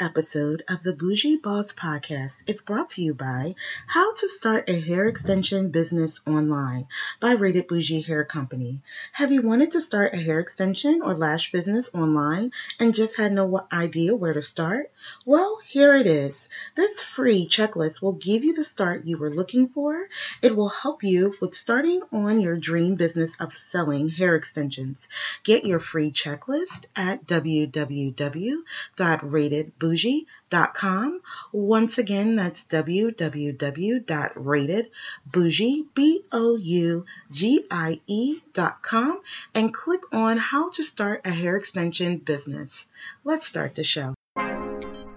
episode of the Bougie Boss Podcast is brought to you by How to Start a Hair Extension Business Online by Rated Bougie Hair Company. Have you wanted to start a hair extension or lash business online and just had no idea where to start? Well, here it is. This free checklist will give you the start you were looking for. It will help you with starting on your dream business of selling hair extensions. Get your free checklist at www.ratedbougie.com. Once again, that's www.ratedbougie.com and click on how to start a hair extension business. Let's start the show.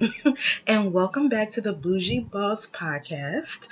and welcome back to the Bougie Boss Podcast,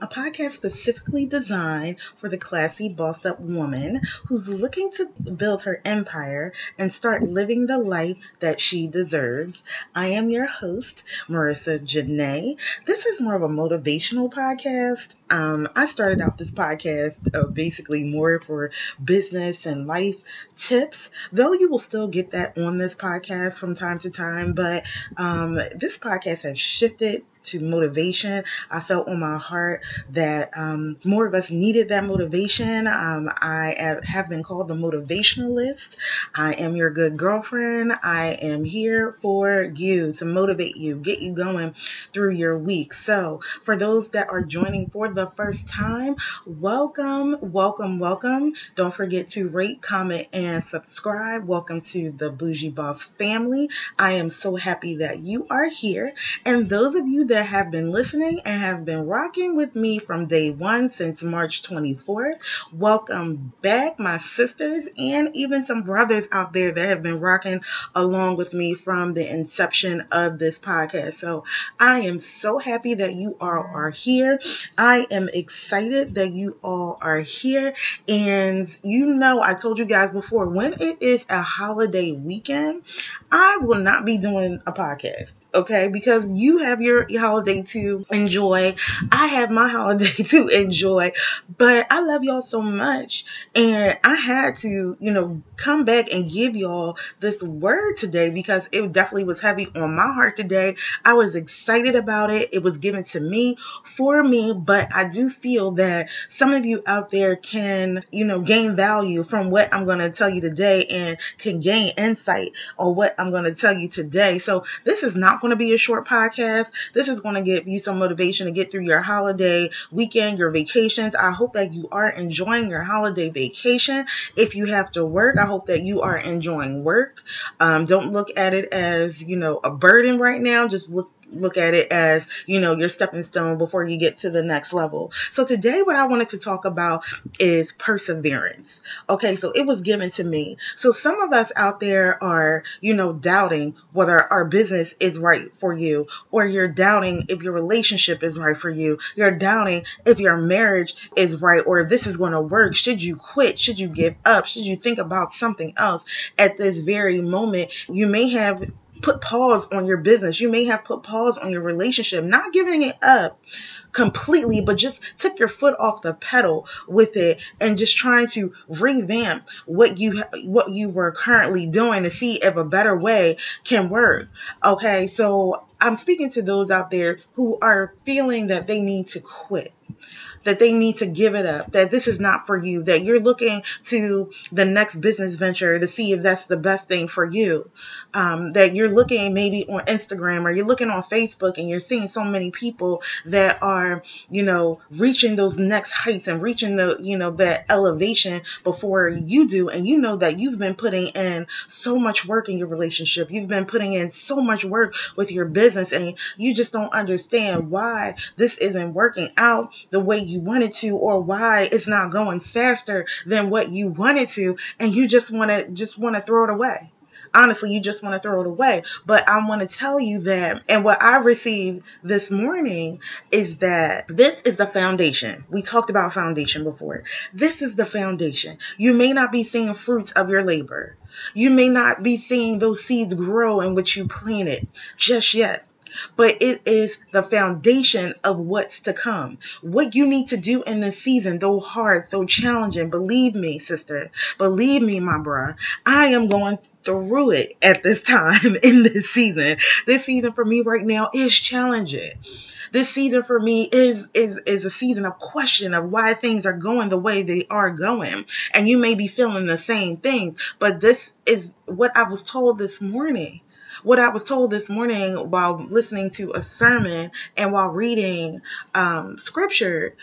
a podcast specifically designed for the classy, bossed up woman who's looking to build her empire and start living the life that she deserves. I am your host, Marica Janaé. This is more of a motivational podcast. Um, I started out this podcast uh, basically more for business and life tips, though you will still get that on this podcast from time to time. But um, this podcast has shifted to motivation. I felt on my heart that um, more of us needed that motivation. Um, I have been called the motivationalist. I am your good girlfriend. I am here for you to motivate you, get you going through your week. So, for those that are joining for the first time, welcome, welcome, welcome. Don't forget to rate, comment, and subscribe. Welcome to the Bougie Boss family. I am so happy that you are here. And those of you that that have been listening and have been rocking with me from day one since March 24th. Welcome back, my sisters, and even some brothers out there that have been rocking along with me from the inception of this podcast. So I am so happy that you all are here. I am excited that you all are here. And you know, I told you guys before, when it is a holiday weekend, I will not be doing a podcast, okay? Because you have your holiday to enjoy. I have my holiday to enjoy. But I love y'all so much. And I had to, you know, come back and give y'all this word today because it definitely was heavy on my heart today. I was excited about it. It was given to me for me, but I do feel that some of you out there can, you know, gain value from what I'm going to tell you today and can gain insight on what I'm going to tell you today. So this is not going to be a short podcast. This is going to give you some motivation to get through your holiday weekend, your vacations. I hope that you are enjoying your holiday vacation. If you have to work, I hope that you are enjoying work. Um, don't look at it as, you know, a burden right now. Just look look at it as, you know, your stepping stone before you get to the next level. So today what I wanted to talk about is perseverance. Okay, so it was given to me. So some of us out there are, you know, doubting whether our business is right for you or you're doubting if your relationship is right for you. You're doubting if your marriage is right or if this is going to work. Should you quit? Should you give up? Should you think about something else at this very moment? You may have put pause on your business. You may have put pause on your relationship, not giving it up completely, but just took your foot off the pedal with it and just trying to revamp what you what you were currently doing to see if a better way can work. Okay, so I'm speaking to those out there who are feeling that they need to quit that they need to give it up, that this is not for you, that you're looking to the next business venture to see if that's the best thing for you, um, that you're looking maybe on Instagram or you're looking on Facebook and you're seeing so many people that are, you know, reaching those next heights and reaching the, you know, that elevation before you do. And you know that you've been putting in so much work in your relationship. You've been putting in so much work with your business and you just don't understand why this isn't working out the way you you wanted to or why it's not going faster than what you wanted to and you just want to just want to throw it away honestly you just want to throw it away. But I want to tell you that, and what I received this morning is that this is the foundation. We talked about foundation before. This is the foundation. You may not be seeing fruits of your labor. You may not be seeing those seeds grow in which you planted just yet but it is the foundation of what's to come. What you need to do in this season, though hard, though challenging, believe me, sister, believe me, my bruh, I am going through it at this time in this season. This season for me right now is challenging this season for me is is is a season of question of why things are going the way they are going and you may be feeling the same things but this is what i was told this morning what I was told this morning while listening to a sermon and while reading um, scripture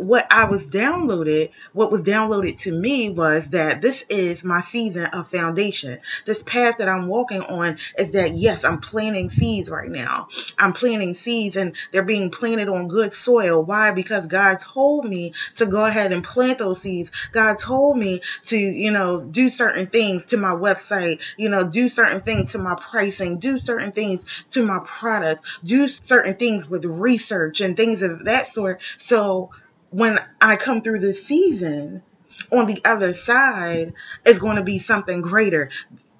what I was downloaded, what was downloaded to me was that this is my season of foundation. This path that I'm walking on is that yes, I'm planting seeds right now. I'm planting seeds and they're being planted on good soil. Why? Because God told me to go ahead and plant those seeds. God told me to, you know, do certain things to my website, you know, do certain things to my pricing, do certain things to my product, do certain things with research and things of that sort. So when I come through this season, on the other side is going to be something greater.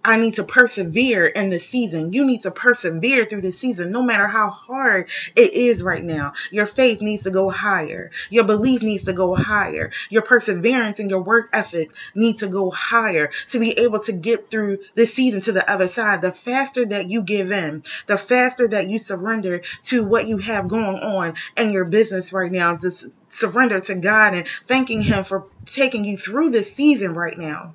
I need to persevere in the season. You need to persevere through the season, no matter how hard it is right now. Your faith needs to go higher. Your belief needs to go higher. Your perseverance and your work ethic need to go higher to be able to get through this season to the other side. The faster that you give in, the faster that you surrender to what you have going on in your business right now, just surrender to God and thanking Him for taking you through this season right now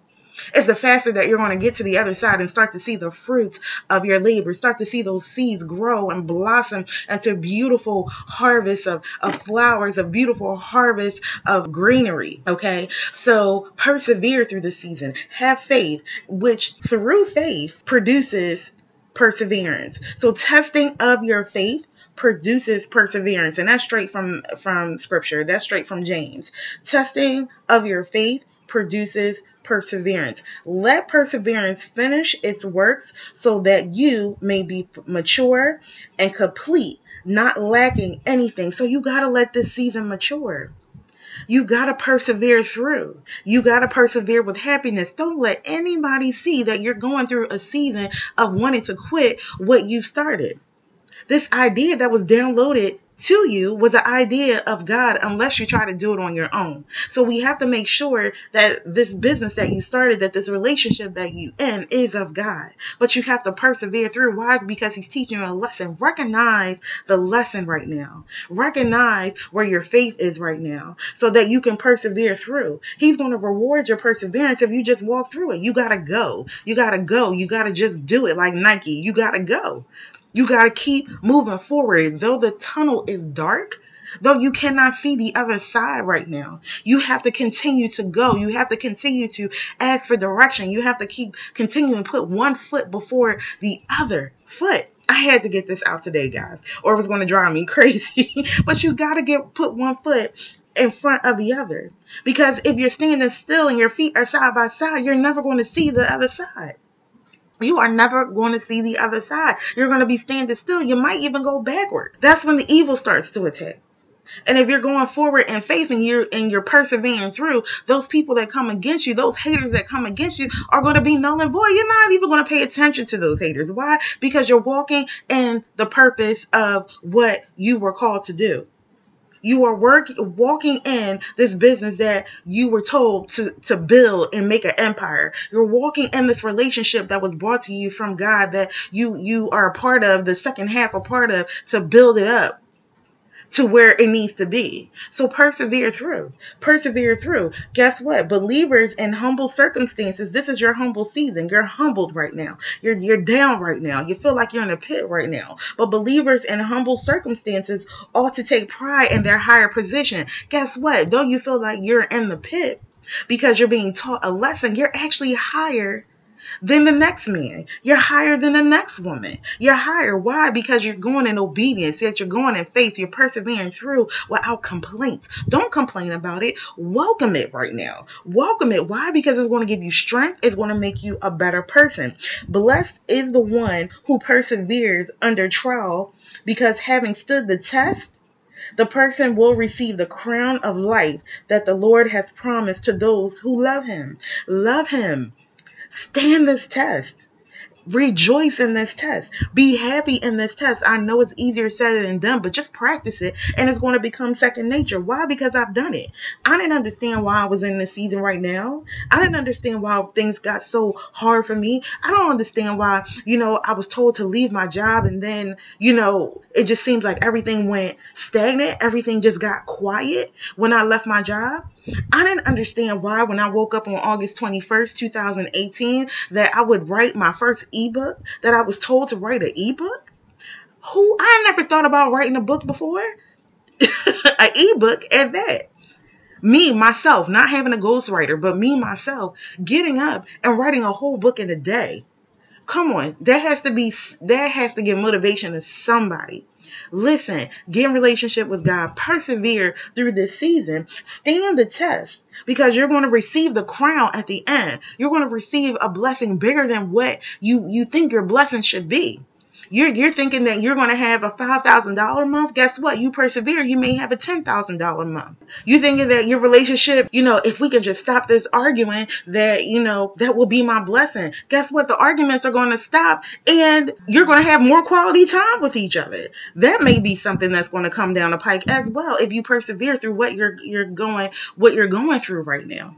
is the faster that you're going to get to the other side and start to see the fruits of your labor, start to see those seeds grow and blossom into beautiful harvests of, of flowers, a beautiful harvest of greenery. Okay. So persevere through the season. Have faith, which through faith produces perseverance. So testing of your faith produces perseverance and that's straight from from scripture that's straight from james testing of your faith produces perseverance. Let perseverance finish its works so that you may be mature and complete, not lacking anything. So you got to let this season mature. You got to persevere through. You got to persevere with happiness. Don't let anybody see that you're going through a season of wanting to quit what you started. This idea that was downloaded to you was the idea of God unless you try to do it on your own. So we have to make sure that this business that you started, that this relationship that you in is of God. But you have to persevere through. Why? Because he's teaching you a lesson. Recognize the lesson right now. Recognize where your faith is right now so that you can persevere through. He's going to reward your perseverance if you just walk through it. You got to go. You got to go. You got to just do it like Nike. You got to go. You got to keep moving forward. Though the tunnel is dark, though you cannot see the other side right now, you have to continue to go. You have to continue to ask for direction. You have to keep continuing to put one foot before the other foot. I had to get this out today, guys, or it was going to drive me crazy. but you got to get put one foot in front of the other. Because if you're standing still and your feet are side by side, you're never going to see the other side you are never going to see the other side. You're going to be standing still. You might even go backward. That's when the evil starts to attack. And if you're going forward in faith and you're and you're persevering through, those people that come against you, those haters that come against you are going to be null and void. You're not even going to pay attention to those haters. Why? Because you're walking in the purpose of what you were called to do. You are work, walking in this business that you were told to, to build and make an empire. You're walking in this relationship that was brought to you from God that you you are a part of, the second half a part of to build it up to where it needs to be. So persevere through. Persevere through. Guess what? Believers in humble circumstances, this is your humble season. You're humbled right now. You're you're down right now. You feel like you're in a pit right now. But believers in humble circumstances ought to take pride in their higher position. Guess what? Though you feel like you're in the pit because you're being taught a lesson, you're actually higher than the next man. You're higher than the next woman. You're higher. Why? Because you're going in obedience, yet you're going in faith. You're persevering through without complaints. Don't complain about it. Welcome it right now. Welcome it. Why? Because it's going to give you strength. It's going to make you a better person. Blessed is the one who perseveres under trial because having stood the test, the person will receive the crown of life that the Lord has promised to those who love him. Love him. Stand this test. Rejoice in this test. Be happy in this test. I know it's easier said than done, but just practice it and it's going to become second nature. Why? Because I've done it. I didn't understand why I was in this season right now. I didn't understand why things got so hard for me. I don't understand why, you know, I was told to leave my job and then, you know, it just seems like everything went stagnant. Everything just got quiet when I left my job. I didn't understand why when I woke up on August 21st, 2018, that I would write my first ebook, that I was told to write an ebook. Who I never thought about writing a book before. an ebook at that. Me, myself, not having a ghostwriter, but me, myself, getting up and writing a whole book in a day. Come on, that has to be that has to give motivation to somebody. Listen, get in relationship with God, persevere through this season, stand the test because you're going to receive the crown at the end. You're going to receive a blessing bigger than what you you think your blessing should be. You're you're thinking that you're going to have a five thousand dollar month. Guess what? You persevere, you may have a ten thousand dollar month. You thinking that your relationship, you know, if we can just stop this arguing, that you know that will be my blessing. Guess what? The arguments are going to stop, and you're going to have more quality time with each other. That may be something that's going to come down the pike as well if you persevere through what you're you're going what you're going through right now.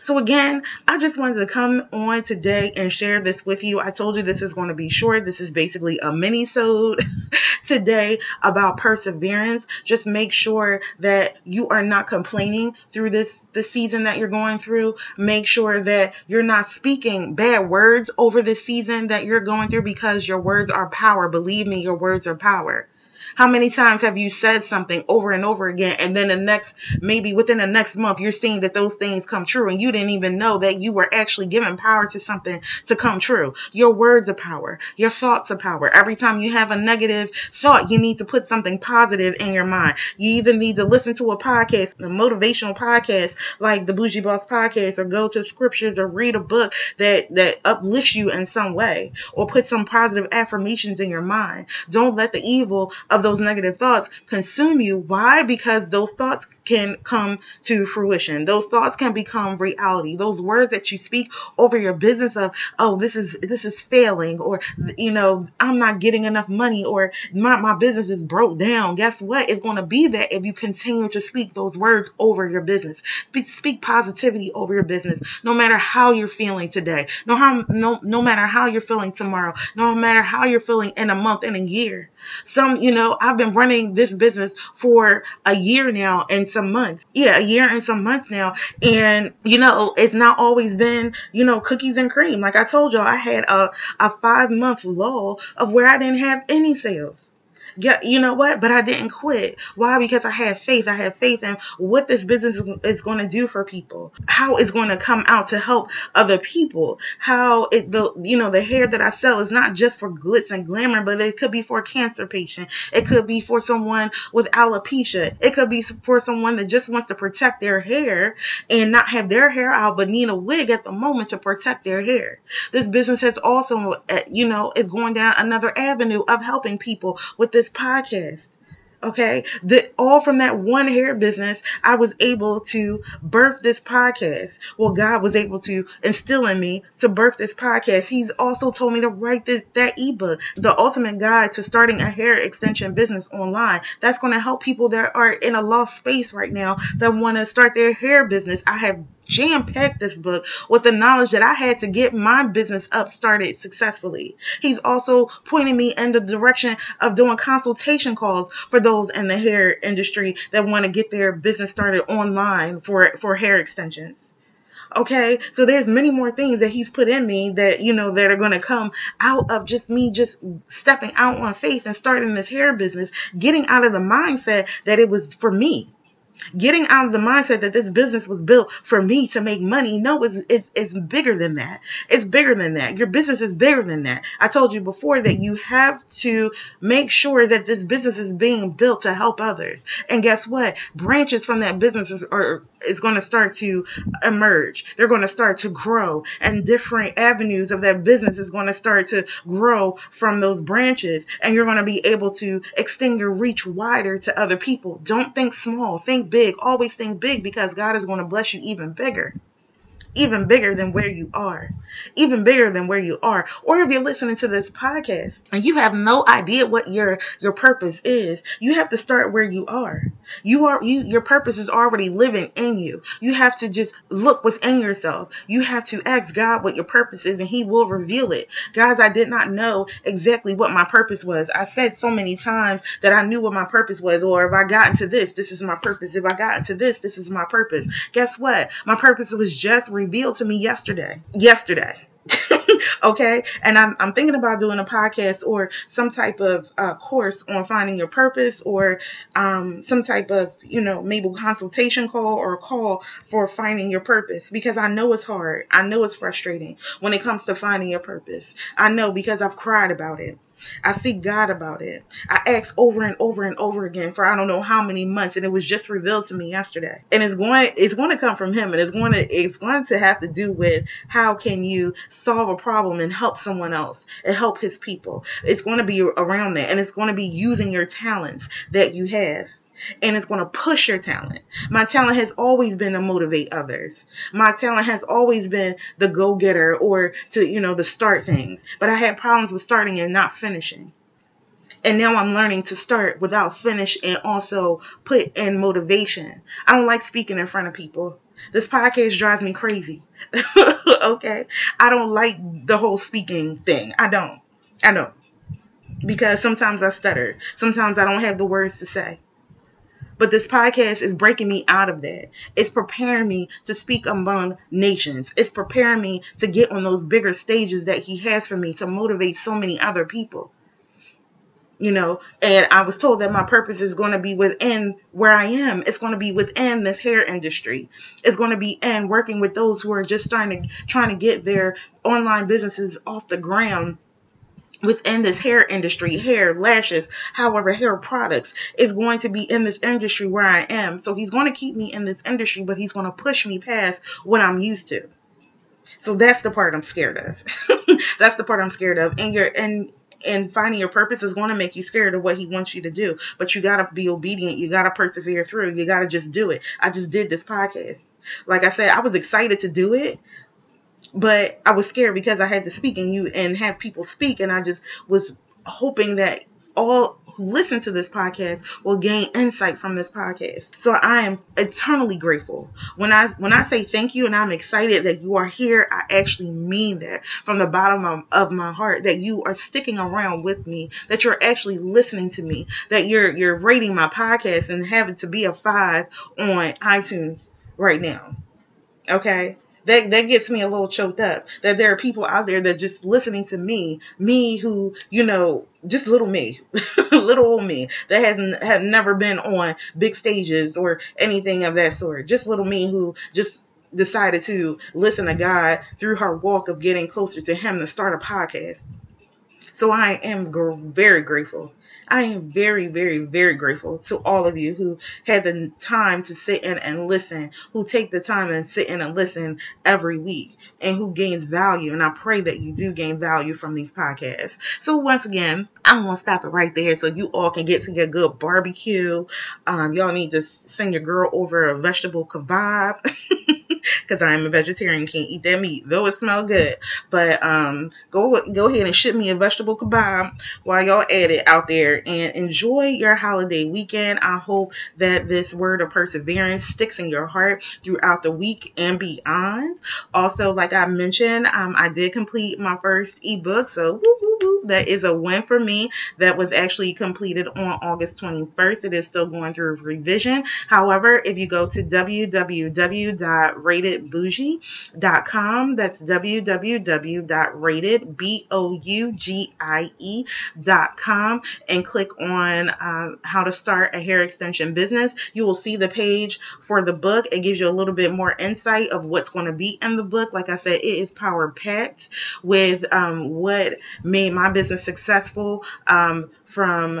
So again, I just wanted to come on today and share this with you. I told you this is going to be short. This is basically a mini-sode today about perseverance. Just make sure that you are not complaining through this the season that you're going through. Make sure that you're not speaking bad words over the season that you're going through because your words are power. Believe me, your words are power. How many times have you said something over and over again, and then the next, maybe within the next month, you're seeing that those things come true, and you didn't even know that you were actually giving power to something to come true? Your words are power, your thoughts are power. Every time you have a negative thought, you need to put something positive in your mind. You even need to listen to a podcast, a motivational podcast like the Bougie Boss podcast, or go to scriptures or read a book that that uplifts you in some way, or put some positive affirmations in your mind. Don't let the evil of those negative thoughts consume you. Why? Because those thoughts can come to fruition. Those thoughts can become reality. Those words that you speak over your business of, oh, this is this is failing, or you know, I'm not getting enough money, or my, my business is broke down. Guess what? It's going to be that if you continue to speak those words over your business. Speak positivity over your business, no matter how you're feeling today. No how no no matter how you're feeling tomorrow. No matter how you're feeling in a month, in a year. Some, you know, I've been running this business for a year now and some months. Yeah, a year and some months now. And, you know, it's not always been, you know, cookies and cream. Like I told y'all, I had a, a five month lull of where I didn't have any sales yeah, you know what? But I didn't quit. Why? Because I had faith. I had faith in what this business is going to do for people, how it's going to come out to help other people, how it, the, you know, the hair that I sell is not just for glitz and glamour, but it could be for a cancer patient. It could be for someone with alopecia. It could be for someone that just wants to protect their hair and not have their hair out, but need a wig at the moment to protect their hair. This business has also, eh, you know, is going down another avenue of helping people with this podcast. Okay, that all from that one hair business, I was able to birth this podcast. Well, God was able to instill in me to birth this podcast. He's also told me to write this, that ebook, The Ultimate Guide to Starting a Hair Extension Business Online. That's going to help people that are in a lost space right now that want to start their hair business. I have jam packed this book with the knowledge that I had to get my business up started successfully. He's also pointing me in the direction of doing consultation calls for those in the hair industry that want to get their business started online for, for hair extensions. Okay, so there's many more things that he's put in me that you know that are going to come out of just me just stepping out on faith and starting this hair business, getting out of the mindset that it was for me getting out of the mindset that this business was built for me to make money. No, it's, it's, it's bigger than that. It's bigger than that. Your business is bigger than that. I told you before that you have to make sure that this business is being built to help others. And guess what? Branches from that business is, are, is going to start to emerge. They're going to start to grow and different avenues of that business is going to start to grow from those branches. And you're going to be able to extend your reach wider to other people. Don't think small. Think big. Always think big because God is going to bless you even bigger even bigger than where you are, even bigger than where you are. Or if you're listening to this podcast and you have no idea what your your purpose is, you have to start where you are. You are you your purpose is already living in you. You have to just look within yourself. You have to ask God what your purpose is and he will reveal it. Guys, I did not know exactly what my purpose was. I said so many times that I knew what my purpose was or if I got into this, this is my purpose. If I got into this, this is my purpose. Guess what? My purpose was just revealed to me yesterday. Yesterday. okay? And I'm, I'm thinking about doing a podcast or some type of uh, course on finding your purpose or um, some type of you know maybe consultation call or a call for finding your purpose. Because i know it's hard. I know it's frustrating when it comes to finding your purpose. I know because i've cried about it I seek God about it. I asked over and over and over again for I don't know how many months, and it was just revealed to me yesterday. And it's going it's going to come from Him, and it's going to it's going to have to do with how can you solve a problem and help someone else and help His people. It's going to be around that, and it's going to be using your talents that you have and it's going to push your talent. My talent has always been to motivate others. My talent has always been the go getter or to, you know, to start things. But I had problems with starting and not finishing. And now I'm learning to start without finish and also put in motivation. I don't like speaking in front of people. This podcast drives me crazy. okay? I don't like the whole speaking thing. I don't. I don't. Because sometimes I stutter. Sometimes I don't have the words to say. But this podcast is breaking me out of that. It's preparing me to speak among nations. It's preparing me to get on those bigger stages that He has for me to motivate so many other people. You know, and I was told that my purpose is going to be within where I am. It's going to be within this hair industry. It's going to be in working with those who are just starting to trying to get their online businesses off the ground within this hair industry, hair, lashes, however, hair products is going to be in this industry where I am. So he's going to keep me in this industry, but he's going to push me past what I'm used to. So that's the part I'm scared of. that's the part I'm scared of. And you're and and finding your purpose is going to make you scared of what he wants you to do. But you got to be obedient. You got to persevere through. You got to just do it. I just did this podcast. Like I said, I was excited to do it, but I was scared because I had to speak and you and have people speak, and I just was hoping that all who listen to this podcast will gain insight from this podcast. So I am eternally grateful. When I when I say thank you and I'm excited that you are here, I actually mean that from the bottom of, of my heart that you are sticking around with me, that you're actually listening to me, that you're you're rating my podcast and having to be a 5 on iTunes right now. Okay? That that gets me a little choked up. That there are people out there that just listening to me me who you know just little me little old me that hasn't have never been on big stages or anything of that sort. Just little me who just decided to listen to god through her walk of getting closer to him to start a podcast so i am gr- very grateful I am very, very, very grateful to all of you who have the time to sit in and listen, who take the time and sit in and listen every week, and who gains value. And I pray that you do gain value from these podcasts. So once again, I'm gonna stop it right there so you all can get to your good barbecue. Um, y'all need to send your girl over a vegetable kebab. because I am a vegetarian, can't eat that meat, though it smell good. But um, go go ahead and ship me a vegetable kebab while y'all at it out there, and enjoy your holiday weekend. I hope that this word of perseverance sticks in your heart throughout the week and beyond. Also, like I mentioned, um, I did complete my first ebook, so woo that is a win for me. That was actually completed on August 21st. It is still going through revision. However, if you go to www.ratedbougie.com, that's www.ratedbougie.com, and click on uh, how to start a hair extension business, you will see the page for the book. It gives you a little bit more insight of what's going to be in the book. Like I said, it is power packed with um, what made my business successful um, from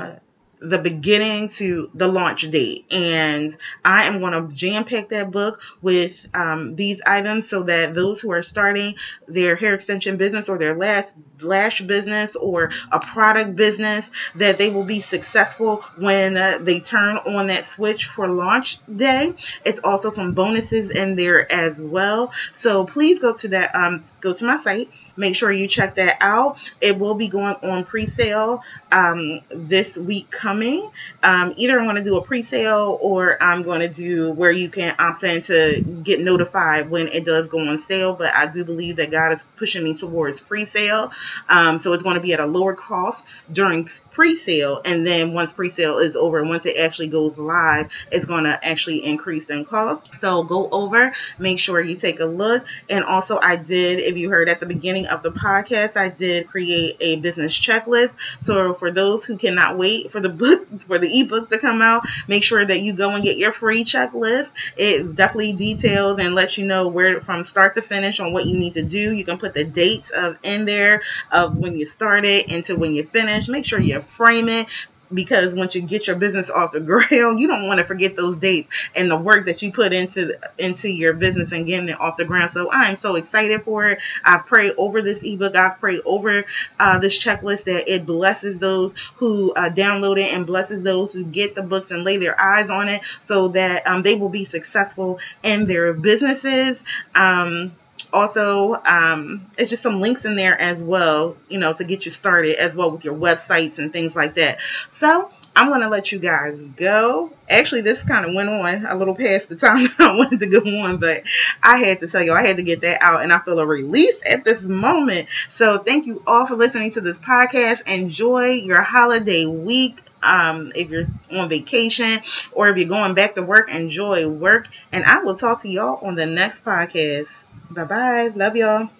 the beginning to the launch date. And I am going to jam pack that book with um, these items so that those who are starting their hair extension business or their last lash business or a product business that they will be successful when uh, they turn on that switch for launch day. It's also some bonuses in there as well. So please go to that um, go to my site Make sure you check that out. It will be going on pre-sale um, this week coming. Um, either I'm going to do a pre-sale or I'm going to do where you can opt in to get notified when it does go on sale. But I do believe that God is pushing me towards pre-sale. Um, so it's going to be at a lower cost during pre-sale and then once pre-sale is over once it actually goes live it's going to actually increase in cost. So go over make sure you take a look. And also i did if you heard at the beginning of the podcast i did create a business checklist. So for those who cannot wait for the book for the ebook to come out make sure that you go and get your free checklist. It definitely details and lets you know where from start to finish on what you need to do. You can put the dates of in there of when you started into when you finish make sure you frame it because once you get your business off the ground, you don't want to forget those dates and the work that you put into into your business and getting it off the ground. So I am so excited for it. I've prayed over this ebook. I've prayed over uh, this checklist that it blesses those who uh, download it and blesses those who get the books and lay their eyes on it, so that um, they will be successful in their businesses. Um, also um, it's just some links in there as well you know to get you started as well with your websites and things like that. So i'm going to let you guys go. Actually this kind of went on a little past the time i wanted to go on but i had to tell you i had to get that out and i feel a release at this moment. So thank you all for listening to this podcast. Enjoy your holiday week. Um, if you're on vacation or if you're going back to work, enjoy work. And I will talk to y'all on the next podcast. Bye bye. Love y'all.